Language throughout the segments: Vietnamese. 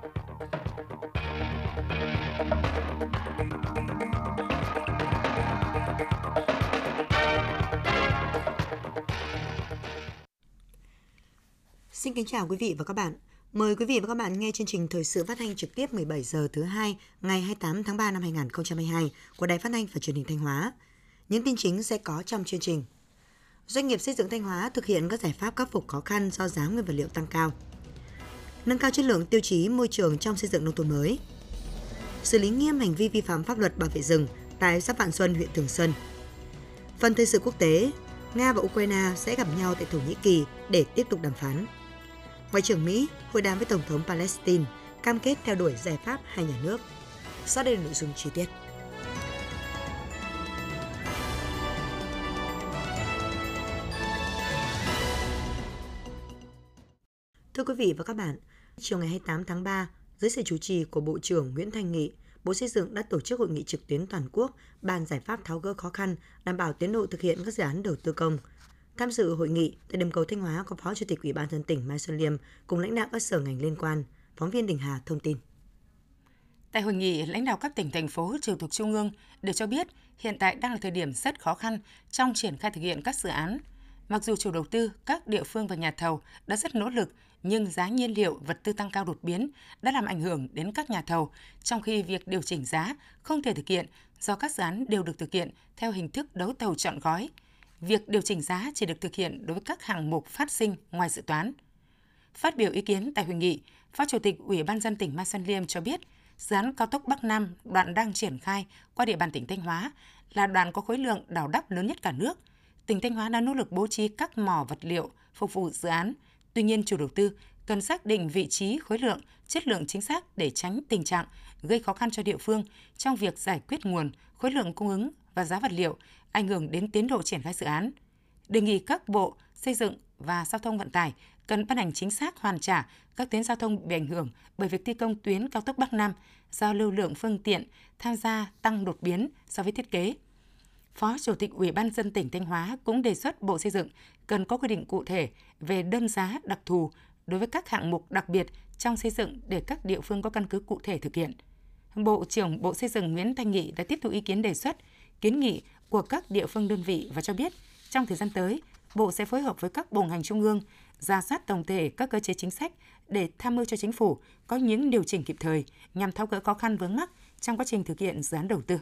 Xin kính chào quý vị và các bạn. Mời quý vị và các bạn nghe chương trình thời sự phát thanh trực tiếp 17 giờ thứ hai, ngày 28 tháng 3 năm 2022 của Đài Phát thanh và Truyền hình Thanh Hóa. Những tin chính sẽ có trong chương trình. Doanh nghiệp xây dựng Thanh Hóa thực hiện các giải pháp khắc phục khó khăn do giá nguyên vật liệu tăng cao. Nâng cao chất lượng tiêu chí môi trường trong xây dựng nông thôn mới. Xử lý nghiêm hành vi vi phạm pháp luật bảo vệ rừng tại xã Vạn Xuân, huyện Thường Xuân. Phần thời sự quốc tế, Nga và Ukraine sẽ gặp nhau tại Thổ Nhĩ Kỳ để tiếp tục đàm phán. Ngoại trưởng Mỹ hội đàm với Tổng thống Palestine cam kết theo đuổi giải pháp hai nhà nước. Sau đây là nội dung chi tiết. Thưa quý vị và các bạn, chiều ngày 28 tháng 3, dưới sự chủ trì của Bộ trưởng Nguyễn Thanh Nghị, Bộ Xây dựng đã tổ chức hội nghị trực tuyến toàn quốc bàn giải pháp tháo gỡ khó khăn, đảm bảo tiến độ thực hiện các dự án đầu tư công. Tham dự hội nghị tại điểm cầu Thanh Hóa có Phó Chủ tịch Ủy ban dân tỉnh Mai Xuân Liêm cùng lãnh đạo các sở ngành liên quan. Phóng viên Đình Hà thông tin. Tại hội nghị, lãnh đạo các tỉnh, thành phố trực thuộc Trung ương đều cho biết hiện tại đang là thời điểm rất khó khăn trong triển khai thực hiện các dự án. Mặc dù chủ đầu tư, các địa phương và nhà thầu đã rất nỗ lực, nhưng giá nhiên liệu, vật tư tăng cao đột biến đã làm ảnh hưởng đến các nhà thầu, trong khi việc điều chỉnh giá không thể thực hiện do các dự án đều được thực hiện theo hình thức đấu thầu chọn gói. Việc điều chỉnh giá chỉ được thực hiện đối với các hạng mục phát sinh ngoài dự toán. Phát biểu ý kiến tại hội nghị, Phó Chủ tịch Ủy ban dân tỉnh Mai Xuân Liêm cho biết, dự án cao tốc Bắc Nam đoạn đang triển khai qua địa bàn tỉnh Thanh Hóa là đoạn có khối lượng đào đắp lớn nhất cả nước. Tỉnh Thanh Hóa đã nỗ lực bố trí các mỏ vật liệu phục vụ dự án. Tuy nhiên, chủ đầu tư cần xác định vị trí, khối lượng, chất lượng chính xác để tránh tình trạng gây khó khăn cho địa phương trong việc giải quyết nguồn, khối lượng cung ứng và giá vật liệu ảnh hưởng đến tiến độ triển khai dự án. Đề nghị các bộ xây dựng và giao thông vận tải cần ban hành chính xác hoàn trả các tuyến giao thông bị ảnh hưởng bởi việc thi công tuyến cao tốc Bắc Nam do lưu lượng phương tiện tham gia tăng đột biến so với thiết kế. Phó Chủ tịch Ủy ban dân tỉnh Thanh Hóa cũng đề xuất Bộ Xây dựng cần có quy định cụ thể về đơn giá đặc thù đối với các hạng mục đặc biệt trong xây dựng để các địa phương có căn cứ cụ thể thực hiện. Bộ trưởng Bộ Xây dựng Nguyễn Thanh Nghị đã tiếp thu ý kiến đề xuất, kiến nghị của các địa phương đơn vị và cho biết trong thời gian tới, Bộ sẽ phối hợp với các bộ ngành trung ương ra soát tổng thể các cơ chế chính sách để tham mưu cho chính phủ có những điều chỉnh kịp thời nhằm tháo gỡ khó khăn vướng mắc trong quá trình thực hiện dự án đầu tư.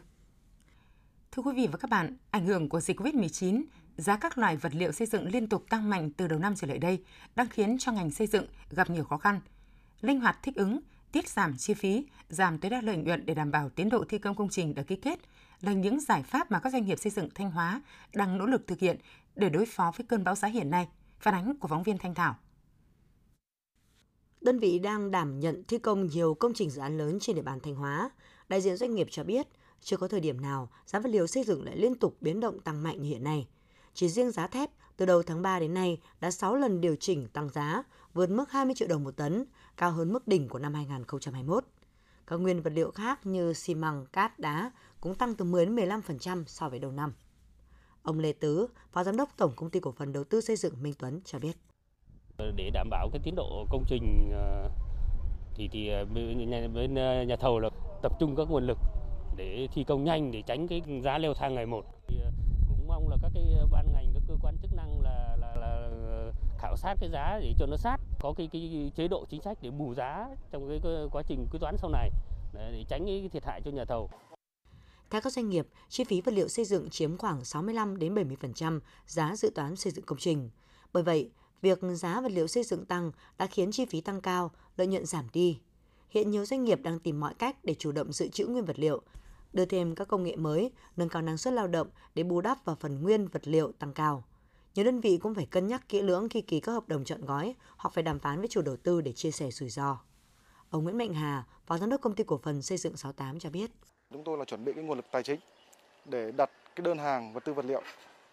Thưa quý vị và các bạn, ảnh hưởng của dịch COVID-19, giá các loại vật liệu xây dựng liên tục tăng mạnh từ đầu năm trở lại đây đang khiến cho ngành xây dựng gặp nhiều khó khăn. Linh hoạt thích ứng, tiết giảm chi phí, giảm tối đa lợi nhuận để đảm bảo tiến độ thi công công trình đã ký kết là những giải pháp mà các doanh nghiệp xây dựng Thanh Hóa đang nỗ lực thực hiện để đối phó với cơn bão giá hiện nay. Phản ánh của phóng viên Thanh Thảo. Đơn vị đang đảm nhận thi công nhiều công trình dự án lớn trên địa bàn Thanh Hóa. Đại diện doanh nghiệp cho biết, chưa có thời điểm nào giá vật liệu xây dựng lại liên tục biến động tăng mạnh như hiện nay. Chỉ riêng giá thép từ đầu tháng 3 đến nay đã 6 lần điều chỉnh tăng giá, vượt mức 20 triệu đồng một tấn, cao hơn mức đỉnh của năm 2021. Các nguyên vật liệu khác như xi măng, cát, đá cũng tăng từ 10 đến 15% so với đầu năm. Ông Lê Tứ, Phó Giám đốc Tổng Công ty Cổ phần Đầu tư Xây dựng Minh Tuấn cho biết. Để đảm bảo cái tiến độ công trình ờ, thì thì ờ, bên nhà, bên ờ, nhà thầu là tập trung các nguồn lực để thi công nhanh để tránh cái giá leo thang ngày một. Thì ờ, cũng mong là các cái ban ngành các cơ quan chức năng là là, là ờ, khảo sát cái giá để cho nó sát, có cái cái chế độ chính sách để bù giá trong cái, cái quá trình quyết toán sau này để tránh cái thiệt hại cho nhà thầu. Theo các doanh nghiệp, chi phí vật liệu xây dựng chiếm khoảng 65 đến 70% giá dự toán xây dựng công trình. Bởi vậy, việc giá vật liệu xây dựng tăng đã khiến chi phí tăng cao, lợi nhuận giảm đi. Hiện nhiều doanh nghiệp đang tìm mọi cách để chủ động dự trữ nguyên vật liệu, đưa thêm các công nghệ mới, nâng cao năng suất lao động để bù đắp vào phần nguyên vật liệu tăng cao. Nhiều đơn vị cũng phải cân nhắc kỹ lưỡng khi ký các hợp đồng chọn gói hoặc phải đàm phán với chủ đầu tư để chia sẻ rủi ro. Ông Nguyễn Mạnh Hà, Phó Giám đốc Công ty Cổ phần Xây dựng 68 cho biết. Chúng tôi là chuẩn bị cái nguồn lực tài chính để đặt cái đơn hàng vật tư vật liệu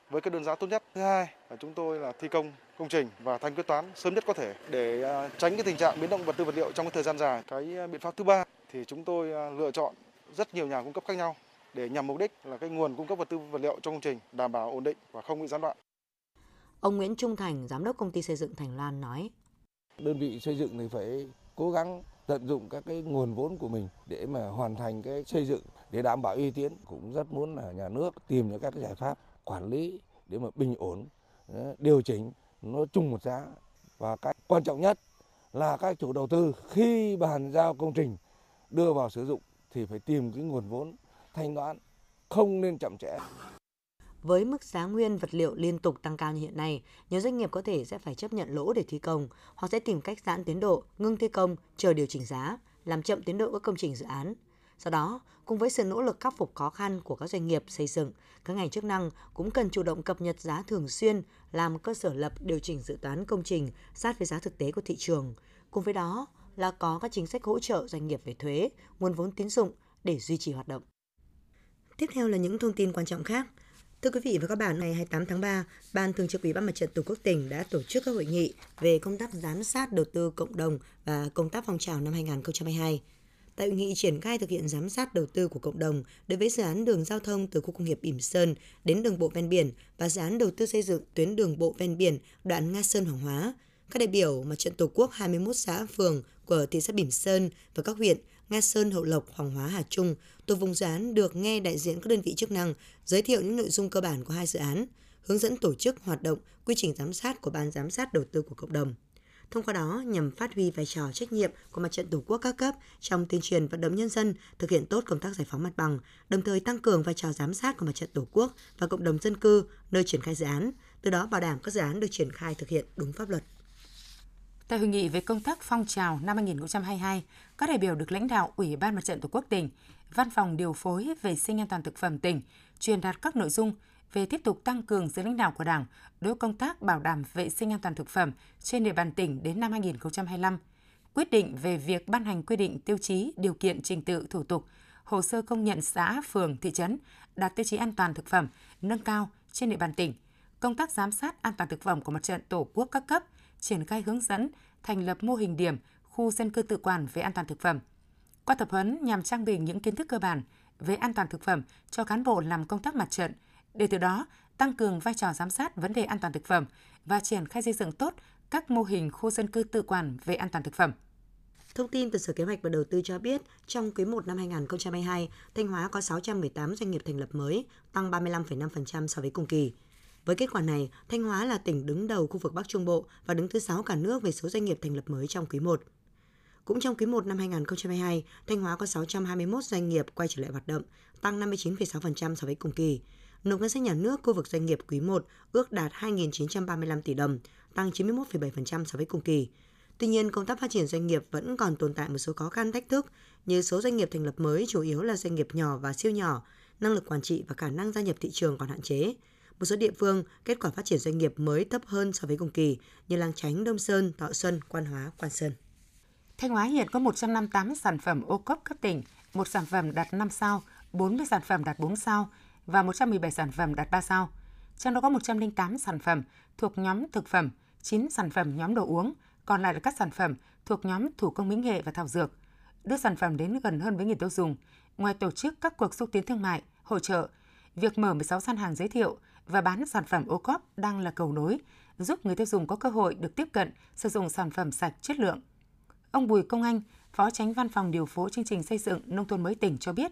với cái đơn giá tốt nhất. Thứ hai là chúng tôi là thi công công trình và thanh quyết toán sớm nhất có thể để à, tránh cái tình trạng biến động vật tư vật liệu trong cái thời gian dài. Cái à, biện pháp thứ ba thì chúng tôi à, lựa chọn rất nhiều nhà cung cấp khác nhau để nhằm mục đích là cái nguồn cung cấp vật tư vật liệu cho công trình đảm bảo ổn định và không bị gián đoạn. Ông Nguyễn Trung Thành, giám đốc công ty xây dựng Thành Lan nói: Đơn vị xây dựng thì phải cố gắng tận dụng các cái nguồn vốn của mình để mà hoàn thành cái xây dựng để đảm bảo uy tín. Cũng rất muốn là nhà nước tìm những các cái giải pháp quản lý để mà bình ổn điều chỉnh nó chung một giá. Và cái quan trọng nhất là các chủ đầu tư khi bàn giao công trình đưa vào sử dụng thì phải tìm cái nguồn vốn thanh toán không nên chậm trễ. Với mức giá nguyên vật liệu liên tục tăng cao như hiện nay, nhiều doanh nghiệp có thể sẽ phải chấp nhận lỗ để thi công hoặc sẽ tìm cách giãn tiến độ, ngưng thi công, chờ điều chỉnh giá, làm chậm tiến độ các công trình dự án. Sau đó, cùng với sự nỗ lực khắc phục khó khăn của các doanh nghiệp xây dựng, các ngành chức năng cũng cần chủ động cập nhật giá thường xuyên, làm cơ sở lập điều chỉnh dự toán công trình sát với giá thực tế của thị trường. Cùng với đó là có các chính sách hỗ trợ doanh nghiệp về thuế, nguồn vốn tín dụng để duy trì hoạt động. Tiếp theo là những thông tin quan trọng khác. Thưa quý vị và các bạn, ngày 28 tháng 3, Ban Thường trực Ủy ban Mặt trận Tổ quốc tỉnh đã tổ chức các hội nghị về công tác giám sát đầu tư cộng đồng và công tác phong trào năm 2022. Tại hội nghị triển khai thực hiện giám sát đầu tư của cộng đồng đối với dự án đường giao thông từ khu công nghiệp Bỉm Sơn đến đường bộ ven biển và dự án đầu tư xây dựng tuyến đường bộ ven biển đoạn Nga Sơn Hoàng Hóa, các đại biểu Mặt trận Tổ quốc 21 xã phường của thị xã Bỉm Sơn và các huyện Nga Sơn, Hậu Lộc, Hoàng Hóa, Hà Trung tổ vùng dự án được nghe đại diện các đơn vị chức năng giới thiệu những nội dung cơ bản của hai dự án, hướng dẫn tổ chức hoạt động, quy trình giám sát của ban giám sát đầu tư của cộng đồng. Thông qua đó nhằm phát huy vai trò trách nhiệm của mặt trận tổ quốc các cấp trong tuyên truyền vận động nhân dân thực hiện tốt công tác giải phóng mặt bằng, đồng thời tăng cường vai trò giám sát của mặt trận tổ quốc và cộng đồng dân cư nơi triển khai dự án, từ đó bảo đảm các dự án được triển khai thực hiện đúng pháp luật. Tại hội nghị về công tác phong trào năm 2022, các đại biểu được lãnh đạo Ủy ban Mặt trận Tổ quốc tỉnh, Văn phòng điều phối vệ sinh an toàn thực phẩm tỉnh truyền đạt các nội dung về tiếp tục tăng cường sự lãnh đạo của Đảng đối công tác bảo đảm vệ sinh an toàn thực phẩm trên địa bàn tỉnh đến năm 2025, quyết định về việc ban hành quy định tiêu chí, điều kiện trình tự thủ tục, hồ sơ công nhận xã, phường, thị trấn đạt tiêu chí an toàn thực phẩm nâng cao trên địa bàn tỉnh, công tác giám sát an toàn thực phẩm của mặt trận Tổ quốc các cấp, triển khai hướng dẫn thành lập mô hình điểm khu dân cư tự quản về an toàn thực phẩm. Qua tập huấn nhằm trang bị những kiến thức cơ bản về an toàn thực phẩm cho cán bộ làm công tác mặt trận, để từ đó tăng cường vai trò giám sát vấn đề an toàn thực phẩm và triển khai xây dựng tốt các mô hình khu dân cư tự quản về an toàn thực phẩm. Thông tin từ Sở Kế hoạch và Đầu tư cho biết, trong quý 1 năm 2022, Thanh Hóa có 618 doanh nghiệp thành lập mới, tăng 35,5% so với cùng kỳ. Với kết quả này, Thanh Hóa là tỉnh đứng đầu khu vực Bắc Trung Bộ và đứng thứ 6 cả nước về số doanh nghiệp thành lập mới trong quý 1. Cũng trong quý 1 năm 2022, Thanh Hóa có 621 doanh nghiệp quay trở lại hoạt động, tăng 59,6% so với cùng kỳ. Nộp ngân sách nhà nước khu vực doanh nghiệp quý 1 ước đạt 2.935 tỷ đồng, tăng 91,7% so với cùng kỳ. Tuy nhiên, công tác phát triển doanh nghiệp vẫn còn tồn tại một số khó khăn thách thức như số doanh nghiệp thành lập mới chủ yếu là doanh nghiệp nhỏ và siêu nhỏ, năng lực quản trị và khả năng gia nhập thị trường còn hạn chế. Một số địa phương, kết quả phát triển doanh nghiệp mới thấp hơn so với cùng kỳ như Lang Chánh, Đông Sơn, Thọ Xuân, Quan Hóa, Quan Sơn. Thanh Hóa hiện có 158 sản phẩm ô cốp cấp tỉnh, một sản phẩm đạt 5 sao, 40 sản phẩm đạt 4 sao và 117 sản phẩm đạt 3 sao. Trong đó có 108 sản phẩm thuộc nhóm thực phẩm, 9 sản phẩm nhóm đồ uống, còn lại là các sản phẩm thuộc nhóm thủ công mỹ nghệ và thảo dược. Đưa sản phẩm đến gần hơn với người tiêu dùng, ngoài tổ chức các cuộc xúc tiến thương mại, hỗ trợ, việc mở 16 gian hàng giới thiệu và bán sản phẩm ô cốp đang là cầu nối, giúp người tiêu dùng có cơ hội được tiếp cận sử dụng sản phẩm sạch chất lượng. Ông Bùi Công Anh, Phó Tránh Văn phòng Điều phối Chương trình Xây dựng Nông thôn mới tỉnh cho biết,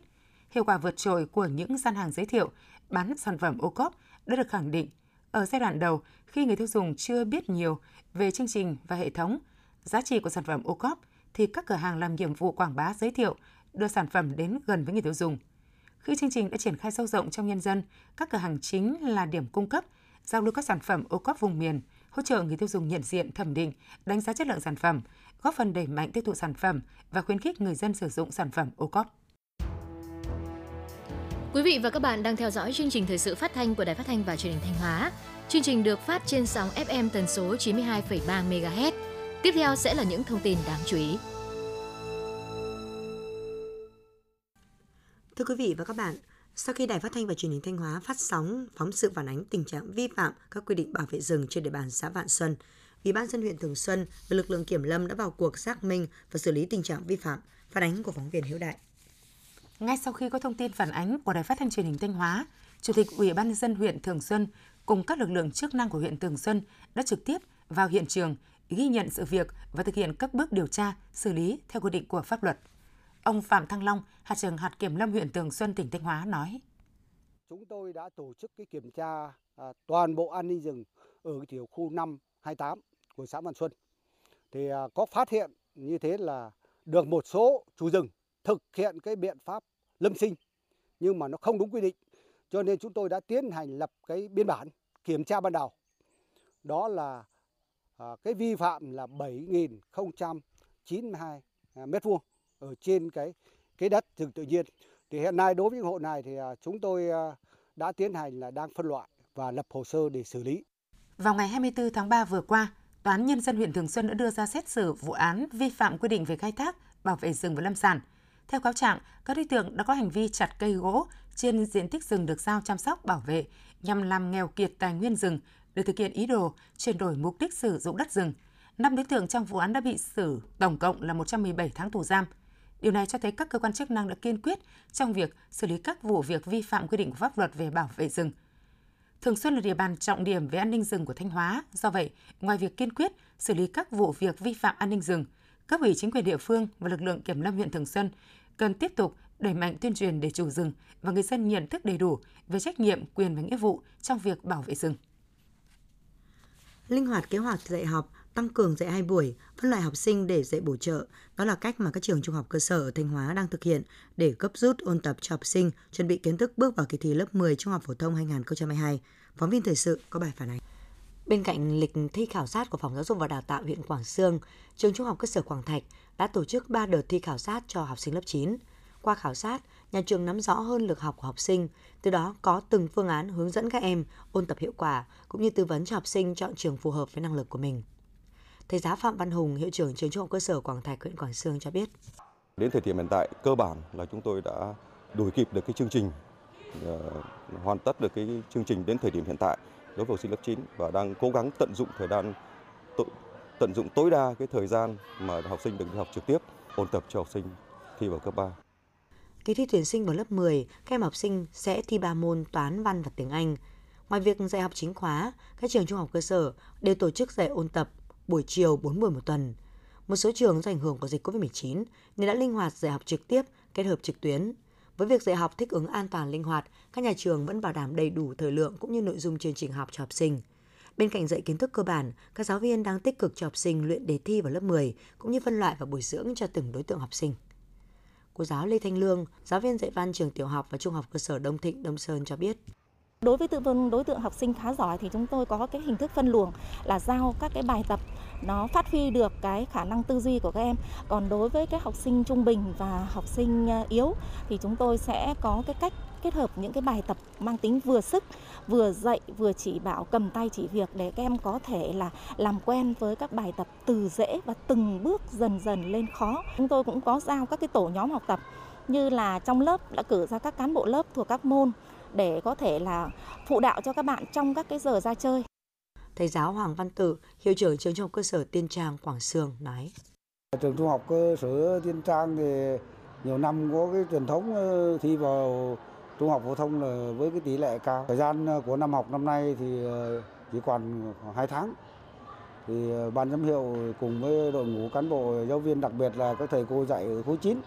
hiệu quả vượt trội của những gian hàng giới thiệu bán sản phẩm ô cốp đã được khẳng định ở giai đoạn đầu khi người tiêu dùng chưa biết nhiều về chương trình và hệ thống, giá trị của sản phẩm ô cốp thì các cửa hàng làm nhiệm vụ quảng bá giới thiệu, đưa sản phẩm đến gần với người tiêu dùng – khi chương trình đã triển khai sâu rộng trong nhân dân, các cửa hàng chính là điểm cung cấp, giao lưu các sản phẩm ô cốp vùng miền, hỗ trợ người tiêu dùng nhận diện, thẩm định, đánh giá chất lượng sản phẩm, góp phần đẩy mạnh tiêu thụ sản phẩm và khuyến khích người dân sử dụng sản phẩm ô cốp. Quý vị và các bạn đang theo dõi chương trình thời sự phát thanh của Đài Phát thanh và Truyền hình Thanh Hóa. Chương trình được phát trên sóng FM tần số 92,3 MHz. Tiếp theo sẽ là những thông tin đáng chú ý. Thưa quý vị và các bạn, sau khi Đài Phát thanh và Truyền hình Thanh Hóa phát sóng phóng sự phản ánh tình trạng vi phạm các quy định bảo vệ rừng trên địa bàn xã Vạn Xuân, Ủy ban dân huyện Thường Xuân và lực lượng kiểm lâm đã vào cuộc xác minh và xử lý tình trạng vi phạm, phản ánh của phóng viên Hiếu Đại. Ngay sau khi có thông tin phản ánh của Đài Phát thanh Truyền hình Thanh Hóa, Chủ tịch Ủy ban dân huyện Thường Xuân cùng các lực lượng chức năng của huyện Thường Xuân đã trực tiếp vào hiện trường ghi nhận sự việc và thực hiện các bước điều tra, xử lý theo quy định của pháp luật. Ông Phạm Thăng Long, hạt trưởng hạt kiểm lâm huyện Tường Xuân, tỉnh Thanh Hóa nói: Chúng tôi đã tổ chức cái kiểm tra à, toàn bộ an ninh rừng ở tiểu khu 5, 28 của xã Văn Xuân. Thì à, có phát hiện như thế là được một số chủ rừng thực hiện cái biện pháp lâm sinh nhưng mà nó không đúng quy định. Cho nên chúng tôi đã tiến hành lập cái biên bản kiểm tra ban đầu. Đó là à, cái vi phạm là 7.092 à, mét vuông ở trên cái cái đất rừng tự nhiên. Thì hiện nay đối với những hộ này thì à, chúng tôi à, đã tiến hành là đang phân loại và lập hồ sơ để xử lý. Vào ngày 24 tháng 3 vừa qua, Tòa án Nhân dân huyện Thường Xuân đã đưa ra xét xử vụ án vi phạm quy định về khai thác, bảo vệ rừng và lâm sản. Theo cáo trạng, các đối tượng đã có hành vi chặt cây gỗ trên diện tích rừng được giao chăm sóc bảo vệ nhằm làm nghèo kiệt tài nguyên rừng để thực hiện ý đồ chuyển đổi mục đích sử dụng đất rừng. Năm đối tượng trong vụ án đã bị xử tổng cộng là 117 tháng tù giam. Điều này cho thấy các cơ quan chức năng đã kiên quyết trong việc xử lý các vụ việc vi phạm quy định của pháp luật về bảo vệ rừng. Thường Xuân là địa bàn trọng điểm về an ninh rừng của Thanh Hóa. Do vậy, ngoài việc kiên quyết xử lý các vụ việc vi phạm an ninh rừng, cấp ủy chính quyền địa phương và lực lượng kiểm lâm huyện Thường Xuân cần tiếp tục đẩy mạnh tuyên truyền để chủ rừng và người dân nhận thức đầy đủ về trách nhiệm, quyền và nghĩa vụ trong việc bảo vệ rừng. Linh hoạt kế hoạch dạy học, tăng cường dạy hai buổi, phân loại học sinh để dạy bổ trợ, đó là cách mà các trường trung học cơ sở ở Thanh Hóa đang thực hiện để gấp rút ôn tập cho học sinh chuẩn bị kiến thức bước vào kỳ thi lớp 10 Trung học phổ thông 2022. Phóng viên thời sự có bài phản ánh. Bên cạnh lịch thi khảo sát của Phòng Giáo dục và Đào tạo huyện Quảng Sương, trường Trung học cơ sở Quảng Thạch đã tổ chức 3 đợt thi khảo sát cho học sinh lớp 9. Qua khảo sát, nhà trường nắm rõ hơn lực học của học sinh, từ đó có từng phương án hướng dẫn các em ôn tập hiệu quả cũng như tư vấn cho học sinh chọn trường phù hợp với năng lực của mình. Thầy giáo Phạm Văn Hùng, hiệu trưởng trường Trung học cơ sở Quảng Thạch, huyện Quảng Sương cho biết. Đến thời điểm hiện tại, cơ bản là chúng tôi đã đuổi kịp được cái chương trình, uh, hoàn tất được cái chương trình đến thời điểm hiện tại đối với học sinh lớp 9 và đang cố gắng tận dụng thời gian tận dụng tối đa cái thời gian mà học sinh được đi học trực tiếp ôn tập cho học sinh thi vào cấp 3. Kỳ thi tuyển sinh vào lớp 10, các em học sinh sẽ thi 3 môn toán, văn và tiếng Anh. Ngoài việc dạy học chính khóa, các trường trung học cơ sở đều tổ chức dạy ôn tập buổi chiều 4 buổi một tuần. Một số trường do ảnh hưởng của dịch COVID-19 nên đã linh hoạt dạy học trực tiếp kết hợp trực tuyến. Với việc dạy học thích ứng an toàn linh hoạt, các nhà trường vẫn bảo đảm đầy đủ thời lượng cũng như nội dung chương trình học cho học sinh. Bên cạnh dạy kiến thức cơ bản, các giáo viên đang tích cực cho học sinh luyện đề thi vào lớp 10 cũng như phân loại và bồi dưỡng cho từng đối tượng học sinh. Cô giáo Lê Thanh Lương, giáo viên dạy văn trường tiểu học và trung học cơ sở Đông Thịnh, Đông Sơn cho biết. Đối với tự vân đối tượng học sinh khá giỏi thì chúng tôi có cái hình thức phân luồng là giao các cái bài tập nó phát huy được cái khả năng tư duy của các em. Còn đối với các học sinh trung bình và học sinh ờ, yếu thì chúng tôi sẽ có cái cách kết hợp những cái bài tập mang tính vừa sức, vừa dạy, vừa chỉ bảo cầm tay chỉ việc để các em có thể là làm quen với các bài tập từ dễ và từng bước dần dần lên khó. Chúng tôi cũng có giao các cái tổ nhóm học tập như là trong lớp đã cử ra các cán bộ lớp thuộc các môn để có thể là phụ đạo cho các bạn trong các cái giờ ra chơi. Thầy giáo Hoàng Văn Tử, hiệu trưởng trường trung học cơ sở Tiên Trang Quảng Sương nói. Trường trung học cơ sở Tiên Trang thì nhiều năm có cái truyền thống ờ, thi vào trung học phổ thông là với cái tỷ lệ cao. Thời gian ờ, của năm học năm nay thì ờ, chỉ còn 2 tháng. Thì ban giám hiệu cùng với đội ngũ cán bộ giáo viên đặc biệt là các thầy cô dạy ở khối 9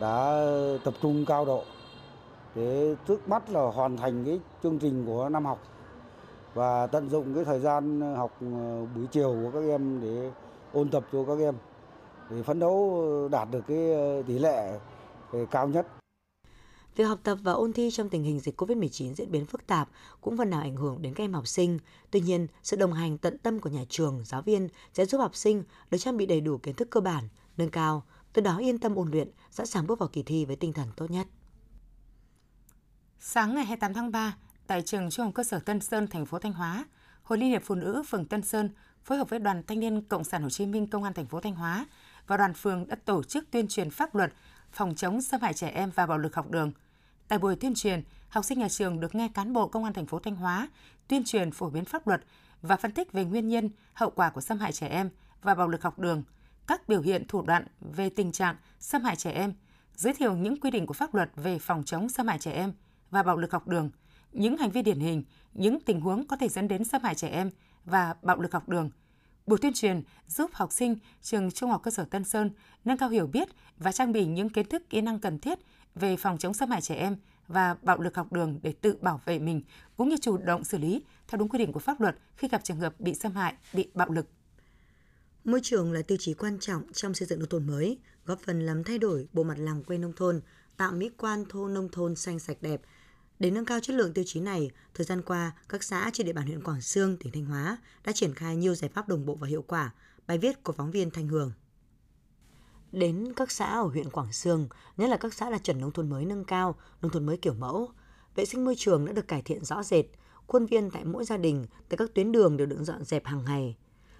đã tập trung cao độ để trước mắt là hoàn thành cái chương trình của năm học và tận dụng cái thời gian học ờ, buổi chiều của các em để ôn tập cho các em để phấn đấu đạt được cái ờ, tỷ lệ ờ, cao nhất. Việc học tập và ôn thi trong tình hình dịch COVID-19 diễn biến phức tạp cũng phần nào ảnh hưởng đến các em học sinh. Tuy nhiên, sự đồng hành tận tâm của nhà trường, giáo viên sẽ giúp học sinh được trang bị đầy đủ kiến thức cơ bản, nâng cao, từ đó yên tâm ôn luyện, sẵn sàng bước vào kỳ thi với tinh thần tốt nhất. Sáng ngày 28 tháng 3, tại trường Trung học cơ sở Tân Sơn, thành phố Thanh Hóa, Hội Liên hiệp Phụ nữ phường Tân Sơn phối hợp với Đoàn Thanh niên Cộng sản Hồ Chí Minh Công an thành phố Thanh Hóa và đoàn phường đã tổ chức tuyên truyền pháp luật phòng chống xâm hại trẻ em và bạo lực học đường. Tại buổi tuyên truyền, học sinh nhà trường được nghe cán bộ Công an thành phố Thanh Hóa tuyên truyền phổ biến pháp luật và phân tích về nguyên nhân, hậu quả của xâm hại trẻ em và bạo lực học đường, các biểu hiện thủ đoạn về tình trạng xâm hại trẻ em, giới thiệu những quy định của pháp luật về phòng chống xâm hại trẻ em và bạo lực học đường, những hành vi điển hình, những tình huống có thể dẫn đến xâm hại trẻ em và bạo lực học đường, Buổi tuyên truyền giúp học sinh trường Trung học cơ sở Tân Sơn nâng cao hiểu biết và trang bị những kiến thức kỹ năng cần thiết về phòng chống xâm hại trẻ em và bạo lực học đường để tự bảo vệ mình cũng như chủ động xử lý theo đúng quy định của pháp luật khi gặp trường hợp bị xâm hại, bị bạo lực. Môi trường là tiêu chí quan trọng trong xây dựng nông thôn mới, góp phần làm thay đổi bộ mặt làng quê nông thôn, tạo mỹ quan thôn nông thôn xanh sạch đẹp. Để nâng cao chất lượng tiêu chí này, thời gian qua, các xã trên địa bàn huyện Quảng Sương, tỉnh Thanh Hóa đã triển khai nhiều giải pháp đồng bộ và hiệu quả. Bài viết của phóng viên Thanh Hường. Đến các xã ở huyện Quảng Sương, nhất là các xã đạt chuẩn nông thôn mới nâng cao, nông thôn mới kiểu mẫu, vệ sinh môi trường đã được cải thiện rõ rệt, khuôn viên tại mỗi gia đình, tại các tuyến đường đều được dọn dẹp hàng ngày.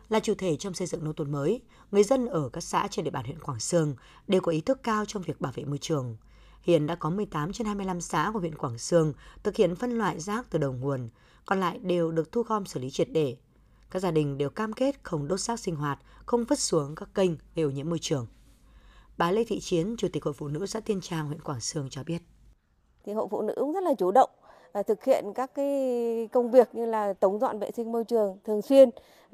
Là chủ thể trong xây dựng nông thôn mới, người dân ở các xã trên địa bàn huyện Quảng Sương đều có ý thức cao trong việc bảo vệ môi trường. Hiện đã có 18 trên 25 xã của huyện Quảng Sương thực hiện phân loại rác từ đầu nguồn, còn lại đều được thu gom xử lý triệt để. Các gia đình đều cam kết không đốt rác sinh hoạt, không vứt xuống các kênh gây ô nhiễm môi trường. Bà Lê Thị Chiến, Chủ tịch Hội Phụ nữ xã Tiên Trang, huyện Quảng Sương cho biết. Thì Hội Phụ nữ cũng rất là chủ động à, thực hiện các cái công việc như là tống dọn vệ sinh môi trường thường xuyên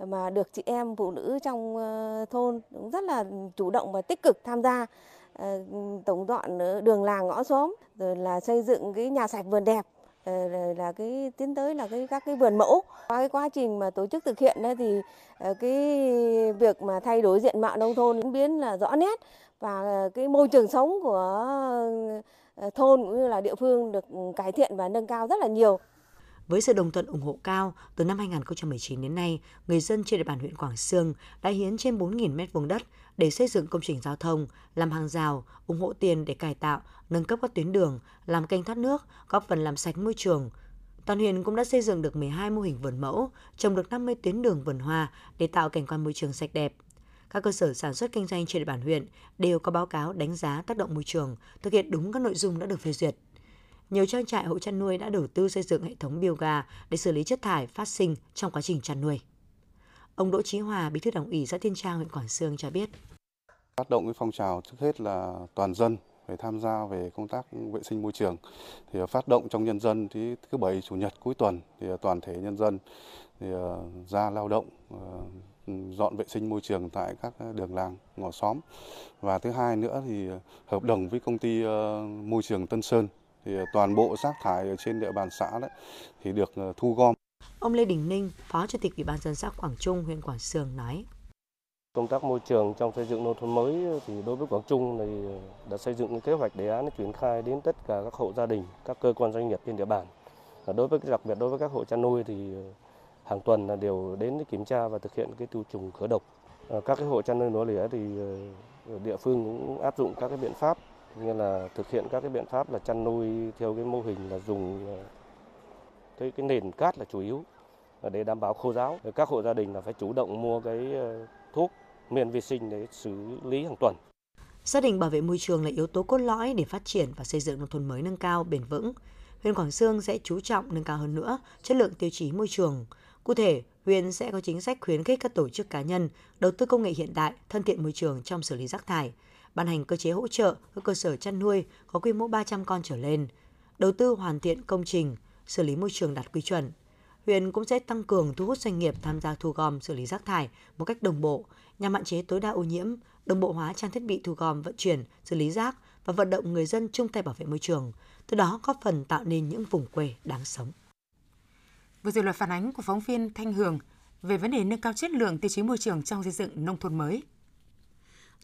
mà được chị em phụ nữ trong ờ, thôn cũng rất là chủ động và tích cực tham gia Ờ, tổng dọn ờ, đường làng ngõ xóm rồi là xây dựng cái nhà sạch vườn đẹp ờ, rồi là cái tiến tới là cái các cái vườn mẫu qua cái quá trình mà tổ chức thực hiện đấy thì cái việc mà thay đổi diện mạo nông thôn biến là rõ nét và cái môi trường sống của thôn cũng như là địa phương được cải thiện và nâng cao rất là nhiều. Với sự đồng thuận ủng hộ cao, từ năm 2019 đến nay, người dân trên địa bàn huyện Quảng Sương đã hiến trên 4.000 mét vuông đất để xây dựng công trình giao thông, làm hàng rào, ủng hộ tiền để cải tạo, nâng cấp các tuyến đường, làm kênh thoát nước, góp phần làm sạch môi trường. Toàn huyện cũng đã xây dựng được 12 mô hình vườn mẫu, trồng được 50 tuyến đường vườn hoa để tạo cảnh quan môi trường sạch đẹp. Các cơ sở sản xuất kinh doanh trên địa bàn huyện đều có báo cáo đánh giá tác động môi trường, thực hiện đúng các nội dung đã được phê duyệt nhiều trang trại hộ chăn nuôi đã đầu tư xây dựng hệ thống bioga để xử lý chất thải phát sinh trong quá trình chăn nuôi. Ông Đỗ Chí Hòa, Bí thư Đảng ủy xã Tiên Trang, huyện Quảng Sương cho biết. Phát động cái phong trào trước hết là toàn dân phải tham gia về công tác vệ sinh môi trường. Thì à, phát động trong nhân dân thì thứ bảy chủ nhật cuối tuần thì à, toàn thể nhân dân thì à, ra lao động dọn vệ sinh môi trường tại các đường làng ngõ xóm và thứ hai nữa thì hợp đồng với công ty môi trường Tân Sơn thì toàn bộ rác thải ở trên địa bàn xã đấy thì được thu gom. Ông Lê Đình Ninh, Phó Chủ tịch Ủy ban dân xã Quảng Trung, huyện Quảng Sương nói: Công tác môi trường trong xây dựng nông thôn mới thì đối với Quảng Trung thì đã xây dựng kế hoạch đề án triển khai đến tất cả các hộ gia đình, các cơ quan doanh nghiệp trên địa bàn. Và đối với đặc biệt đối với các hộ chăn nuôi thì ờ, hàng tuần là đều đến kiểm tra và thực hiện cái tiêu trùng khử độc. Ờ, các cái hộ chăn nuôi nhỏ lẻ thì ờ, địa phương cũng áp dụng các cái biện pháp như là thực hiện các cái biện pháp là chăn nuôi theo cái mô hình là dùng cái cái nền cát là chủ yếu để đảm bảo khô giáo. Các hộ gia đình là phải chủ động mua cái thuốc miền vi sinh để xử lý hàng tuần. Gia đình bảo vệ môi trường là yếu tố cốt lõi để phát triển và xây dựng nông thôn mới nâng cao bền vững. Huyện Quảng Sương sẽ chú trọng nâng cao hơn nữa chất lượng tiêu chí môi trường. Cụ thể, huyện sẽ có chính sách khuyến khích các tổ chức cá nhân đầu tư công nghệ hiện đại, thân thiện môi trường trong xử lý rác thải, ban hành cơ chế hỗ trợ các cơ sở chăn nuôi có quy mô 300 con trở lên, đầu tư hoàn thiện công trình, xử lý môi trường đạt quy chuẩn. Huyện cũng sẽ tăng cường thu hút doanh nghiệp tham gia thu gom xử lý rác thải một cách đồng bộ nhằm hạn chế tối đa ô nhiễm, đồng bộ hóa trang thiết bị thu gom vận chuyển, xử lý rác và vận động người dân chung tay bảo vệ môi trường, từ đó góp phần tạo nên những vùng quê đáng sống. Vừa rồi là phản ánh của phóng viên Thanh Hường về vấn đề nâng cao chất lượng tiêu chí môi trường trong xây dựng nông thôn mới.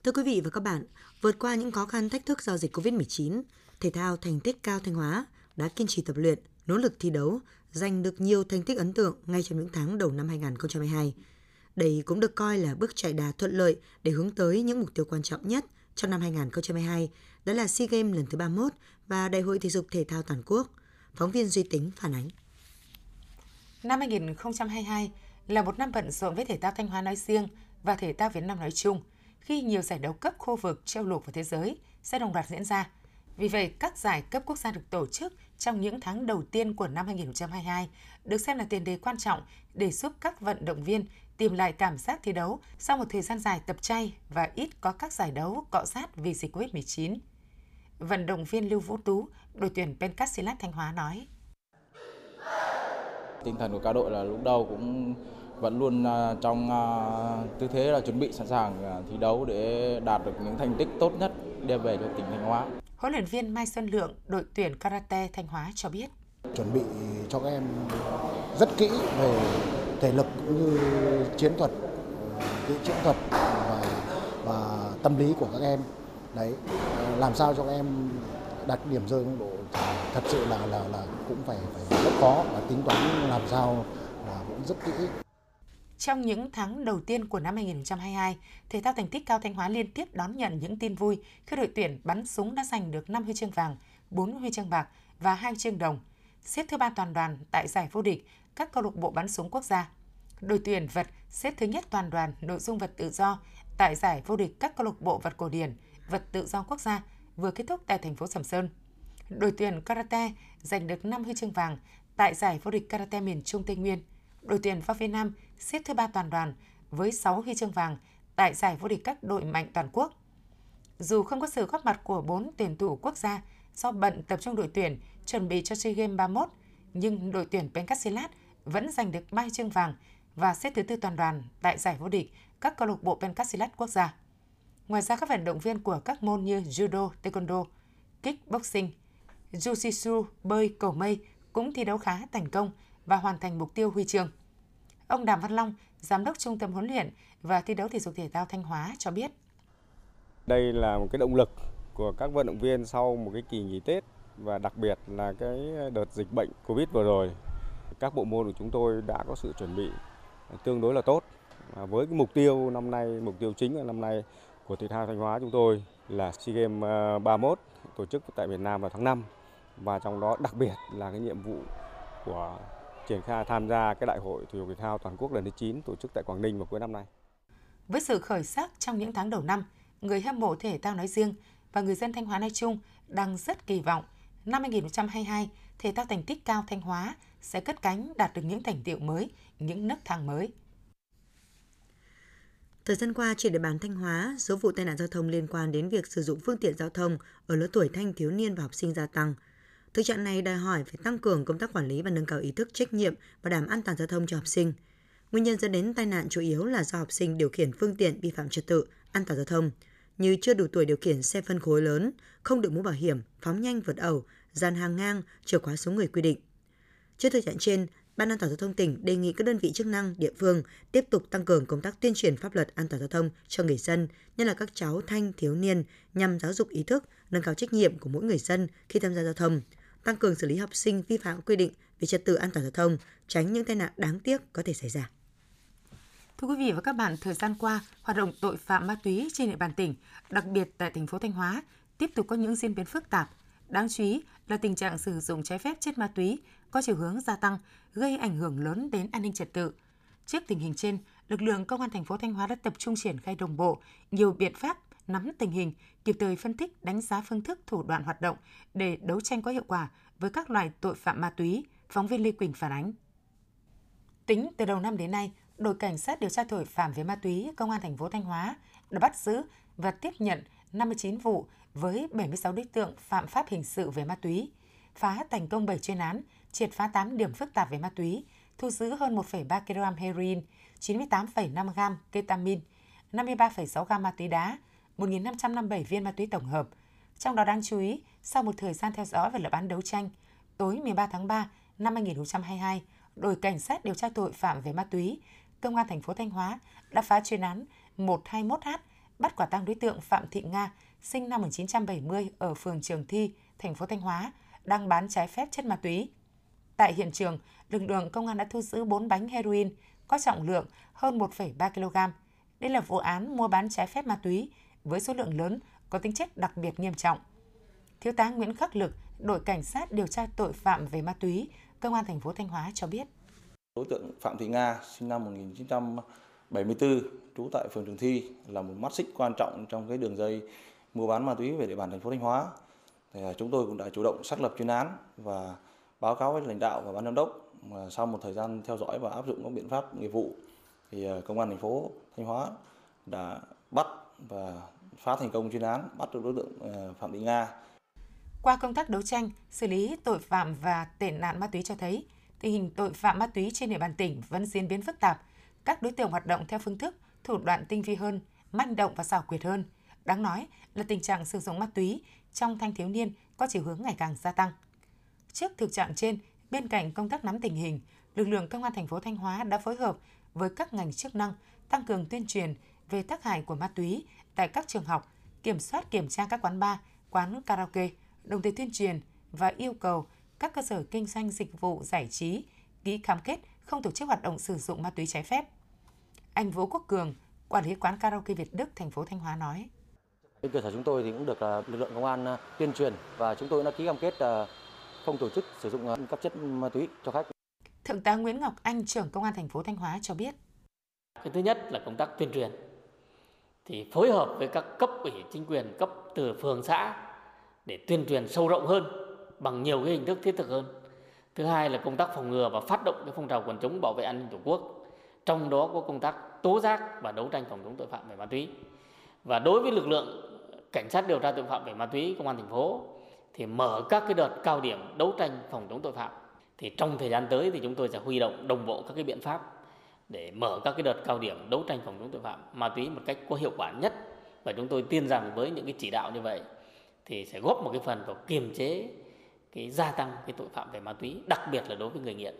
Thưa quý vị và các bạn, vượt qua những khó khăn thách thức do dịch Covid-19, thể thao thành tích cao Thanh Hóa đã kiên trì tập luyện, nỗ lực thi đấu, giành được nhiều thành tích ấn tượng ngay trong những tháng đầu năm 2022. Đây cũng được coi là bước chạy đà thuận lợi để hướng tới những mục tiêu quan trọng nhất trong năm 2022, đó là SEA Games lần thứ 31 và Đại hội thể dục thể thao toàn quốc. Phóng viên Duy Tính phản ánh. Năm 2022 là một năm bận rộn với thể thao Thanh Hóa nói riêng và thể thao Việt Nam nói chung – khi nhiều giải đấu cấp khu vực, châu lục và thế giới sẽ đồng loạt diễn ra. Vì vậy, các giải cấp quốc gia được tổ chức trong những tháng đầu tiên của năm 2022 được xem là tiền đề quan trọng để giúp các vận động viên tìm lại cảm giác thi đấu sau một thời gian dài tập chay và ít có các giải đấu cọ sát vì dịch COVID-19. Vận động viên Lưu Vũ Tú, đội tuyển Pencastilat Thanh Hóa nói. Tinh thần của các đội là lúc đầu cũng vẫn luôn à, trong à, tư thế là chuẩn bị sẵn sàng à, thi đấu để đạt được những thành tích tốt nhất đem về cho tỉnh Thanh Hóa. Huấn luyện viên Mai Xuân Lượng, đội tuyển karate Thanh Hóa cho biết. Chuẩn bị cho các em rất kỹ về thể lực cũng như chiến thuật, kỹ chiến thuật và, và tâm lý của các em. Đấy, làm sao cho các em đạt điểm rơi độ thật sự là là là cũng phải phải rất khó và tính toán làm sao là cũng rất kỹ. Trong những tháng đầu tiên của năm 2022, thể thao thành tích cao Thanh Hóa liên tiếp đón nhận những tin vui khi đội tuyển bắn súng đã giành được 5 huy chương vàng, 4 huy chương bạc và 2 huy chương đồng, xếp thứ ba toàn đoàn tại giải vô địch các câu lạc bộ bắn súng quốc gia. Đội tuyển vật xếp thứ nhất toàn đoàn nội dung vật tự do tại giải vô địch các câu lạc bộ vật cổ điển, vật tự do quốc gia vừa kết thúc tại thành phố Sầm Sơn. Đội tuyển karate giành được 5 huy chương vàng tại giải vô địch karate miền Trung Tây Nguyên. Đội tuyển Pháp Việt Nam xếp thứ ba toàn đoàn với 6 huy chương vàng tại giải vô địch các đội mạnh toàn quốc. Dù không có sự góp mặt của 4 tuyển thủ quốc gia do bận tập trung đội tuyển chuẩn bị cho SEA Games 31, nhưng đội tuyển Pencastilat vẫn giành được 3 huy chương vàng và xếp thứ tư toàn đoàn tại giải vô địch các câu lạc bộ Pencastilat quốc gia. Ngoài ra, các vận động viên của các môn như judo, taekwondo, kickboxing, jiu-jitsu, bơi, cầu mây cũng thi đấu khá thành công và hoàn thành mục tiêu huy chương. Ông Đàm Văn Long, Giám đốc Trung tâm huấn luyện và thi đấu thể dục thể thao Thanh Hóa cho biết. Đây là một cái động lực của các vận động viên sau một cái kỳ nghỉ Tết và đặc biệt là cái đợt dịch bệnh Covid vừa rồi. Các bộ môn của chúng tôi đã có sự chuẩn bị tương đối là tốt. À, với cái mục tiêu năm nay, mục tiêu chính là năm nay của thể thao Thanh Hóa chúng tôi là SEA Games à, 31 tổ chức tại Việt Nam vào tháng 5 và trong đó đặc biệt là cái nhiệm vụ của triển khai tham gia cái đại hội thể dục thể thao toàn quốc lần thứ 9 tổ chức tại Quảng Ninh vào cuối năm nay. Với sự khởi sắc trong những tháng đầu năm, người hâm mộ thể thao nói riêng và người dân Thanh Hóa nói chung đang rất kỳ vọng năm 2022 thể thao thành tích cao Thanh Hóa sẽ cất cánh đạt được những thành tiệu mới, những nấc thang mới. Thời gian qua, trên địa bàn Thanh Hóa, số vụ tai nạn giao thông liên quan đến việc sử dụng phương tiện giao thông ở lứa tuổi thanh thiếu niên và học sinh gia tăng. Thực trạng này đòi hỏi phải tăng cường công tác quản lý và nâng cao ý thức trách nhiệm và đảm an toàn giao thông cho học sinh. Nguyên nhân dẫn đến tai nạn chủ yếu là do học sinh điều khiển phương tiện vi phạm trật tự, an toàn giao thông, như chưa đủ tuổi điều khiển xe phân khối lớn, không đội mũ bảo hiểm, phóng nhanh vượt ẩu, dàn hàng ngang, trở quá số người quy định. Trước thực trạng trên, Ban an toàn giao thông tỉnh đề nghị các đơn vị chức năng, địa phương tiếp tục tăng cường công tác tuyên truyền pháp luật an toàn giao thông cho người dân, nhất là các cháu thanh thiếu niên nhằm giáo dục ý thức, nâng cao trách nhiệm của mỗi người dân khi tham gia giao thông, tăng cường xử lý học sinh vi phạm quy định về trật tự an toàn giao thông, tránh những tai nạn đáng tiếc có thể xảy ra. Thưa quý vị và các bạn, thời gian qua, hoạt động tội phạm ma túy trên địa bàn tỉnh, đặc biệt tại thành phố Thanh Hóa, tiếp tục có những diễn biến phức tạp. Đáng chú ý là tình trạng sử dụng trái phép chất ma túy có chiều hướng gia tăng, gây ảnh hưởng lớn đến an ninh trật tự. Trước tình hình trên, lực lượng công an thành phố Thanh Hóa đã tập trung triển khai đồng bộ nhiều biện pháp nắm tình hình, kịp thời phân tích, đánh giá phương thức, thủ đoạn hoạt động để đấu tranh có hiệu quả với các loại tội phạm ma túy, phóng viên Lê Quỳnh phản ánh. Tính từ đầu năm đến nay, đội cảnh sát điều tra tội phạm về ma túy công an thành phố Thanh Hóa đã bắt giữ và tiếp nhận 59 vụ với 76 đối tượng phạm pháp hình sự về ma túy, phá thành công 7 chuyên án, triệt phá 8 điểm phức tạp về ma túy, thu giữ hơn 1,3 kg heroin, 98,5 g ketamin, 53,6 g ma túy đá, 1.557 viên ma túy tổng hợp. Trong đó đáng chú ý, sau một thời gian theo dõi và lập án đấu tranh, tối 13 tháng 3 năm 2022, đội cảnh sát điều tra tội phạm về ma túy, công an thành phố Thanh Hóa đã phá chuyên án 121H bắt quả tang đối tượng Phạm Thị Nga, sinh năm 1970 ở phường Trường Thi, thành phố Thanh Hóa, đang bán trái phép chất ma túy. Tại hiện trường, lực lượng công an đã thu giữ 4 bánh heroin có trọng lượng hơn 1,3 kg. Đây là vụ án mua bán trái phép ma túy với số lượng lớn có tính chất đặc biệt nghiêm trọng. Thiếu tá Nguyễn Khắc Lực, đội cảnh sát điều tra tội phạm về ma túy, công an thành phố Thanh Hóa cho biết. Đối tượng Phạm Thị Nga, sinh năm 1974, trú tại phường Trường Thi là một mắt xích quan trọng trong cái đường dây mua bán ma túy về địa bàn thành phố Thanh Hóa. Thì à, chúng tôi cũng đã chủ động xác lập chuyên án và báo cáo với lãnh đạo và ban giám đốc mà sau một thời gian theo dõi và áp dụng các biện pháp nghiệp vụ thì à, công an thành phố Thanh Hóa đã bắt và phá thành công chuyên án bắt được đối tượng ờ, Phạm Thị Nga. Qua công tác đấu tranh, xử lý tội phạm và tệ nạn ma túy cho thấy tình hình tội phạm ma túy trên địa bàn tỉnh vẫn diễn biến phức tạp, các đối tượng hoạt động theo phương thức, thủ đoạn tinh vi hơn, manh động và xảo quyệt hơn. Đáng nói là tình trạng sử dụng ma túy trong thanh thiếu niên có chiều hướng ngày càng gia tăng. Trước thực trạng trên, bên cạnh công tác nắm tình hình, lực lượng công an thành phố Thanh Hóa đã phối hợp với các ngành chức năng tăng cường tuyên truyền về tác hại của ma túy tại các trường học, kiểm soát kiểm tra các quán bar, quán karaoke, đồng thời tuyên truyền và yêu cầu các cơ sở kinh doanh dịch vụ giải trí ký cam kết không tổ chức hoạt động sử dụng ma túy trái phép. Anh Vũ Quốc Cường, quản lý quán karaoke Việt Đức, thành phố Thanh Hóa nói. Bên cơ sở chúng tôi thì cũng được à, lực lượng công an à, tuyên truyền và chúng tôi đã ký cam kết à, không tổ chức sử dụng các chất ma túy cho khách. Thượng tá Nguyễn Ngọc Anh, trưởng công an thành phố Thanh Hóa cho biết. Cái thứ nhất là công tác tuyên truyền. Thì phối hợp với các cấp ủy chính quyền, cấp từ phường xã để tuyên truyền sâu rộng hơn bằng nhiều cái hình thức thiết thực hơn. Thứ hai là công tác phòng ngừa và phát động cái phong trào quần chúng bảo vệ an ninh tổ quốc. Trong đó có công tác tố giác và đấu tranh phòng chống tội phạm về ma túy. Và đối với lực lượng cảnh sát điều tra tội phạm về ma túy công an thành phố thì mở các cái đợt cao điểm đấu tranh phòng chống tội phạm. Thì trong thời gian tới thì chúng tôi sẽ huy động đồng bộ các cái biện pháp để mở các cái đợt cao điểm đấu tranh phòng chống tội phạm ma túy một cách có hiệu quả nhất và chúng tôi tin rằng với những cái chỉ đạo như vậy thì sẽ góp một cái phần vào kiềm chế cái gia tăng cái tội phạm về ma túy, đặc biệt là đối với người nghiện.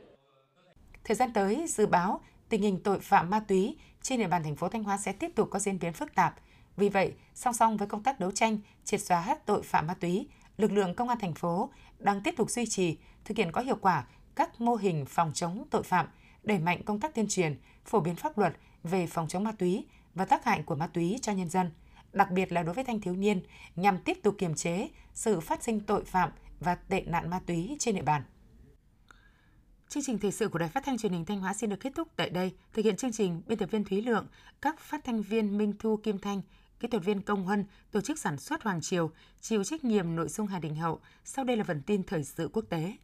Thời gian tới, dự báo tình hình tội phạm ma túy trên địa bàn thành phố Thanh Hóa sẽ tiếp tục có diễn biến phức tạp. Vì vậy, song song với công tác đấu tranh, triệt xóa tội phạm ma túy, lực lượng công an thành phố đang tiếp tục duy trì, thực hiện có hiệu quả các mô hình phòng chống tội phạm, đẩy mạnh công tác tuyên truyền, phổ biến pháp luật về phòng chống ma túy và tác hại của ma túy cho nhân dân, đặc biệt là đối với thanh thiếu niên, nhằm tiếp tục kiềm chế sự phát sinh tội phạm và tệ nạn ma túy trên địa bàn. Chương trình thời sự của Đài Phát thanh Truyền hình Thanh Hóa xin được kết thúc tại đây. Thực hiện chương trình, biên tập viên Thúy Lượng, các phát thanh viên Minh Thu Kim Thanh, kỹ thuật viên Công Huân, tổ chức sản xuất Hoàng Triều, chịu trách nhiệm nội dung Hà Đình Hậu. Sau đây là phần tin thời sự quốc tế.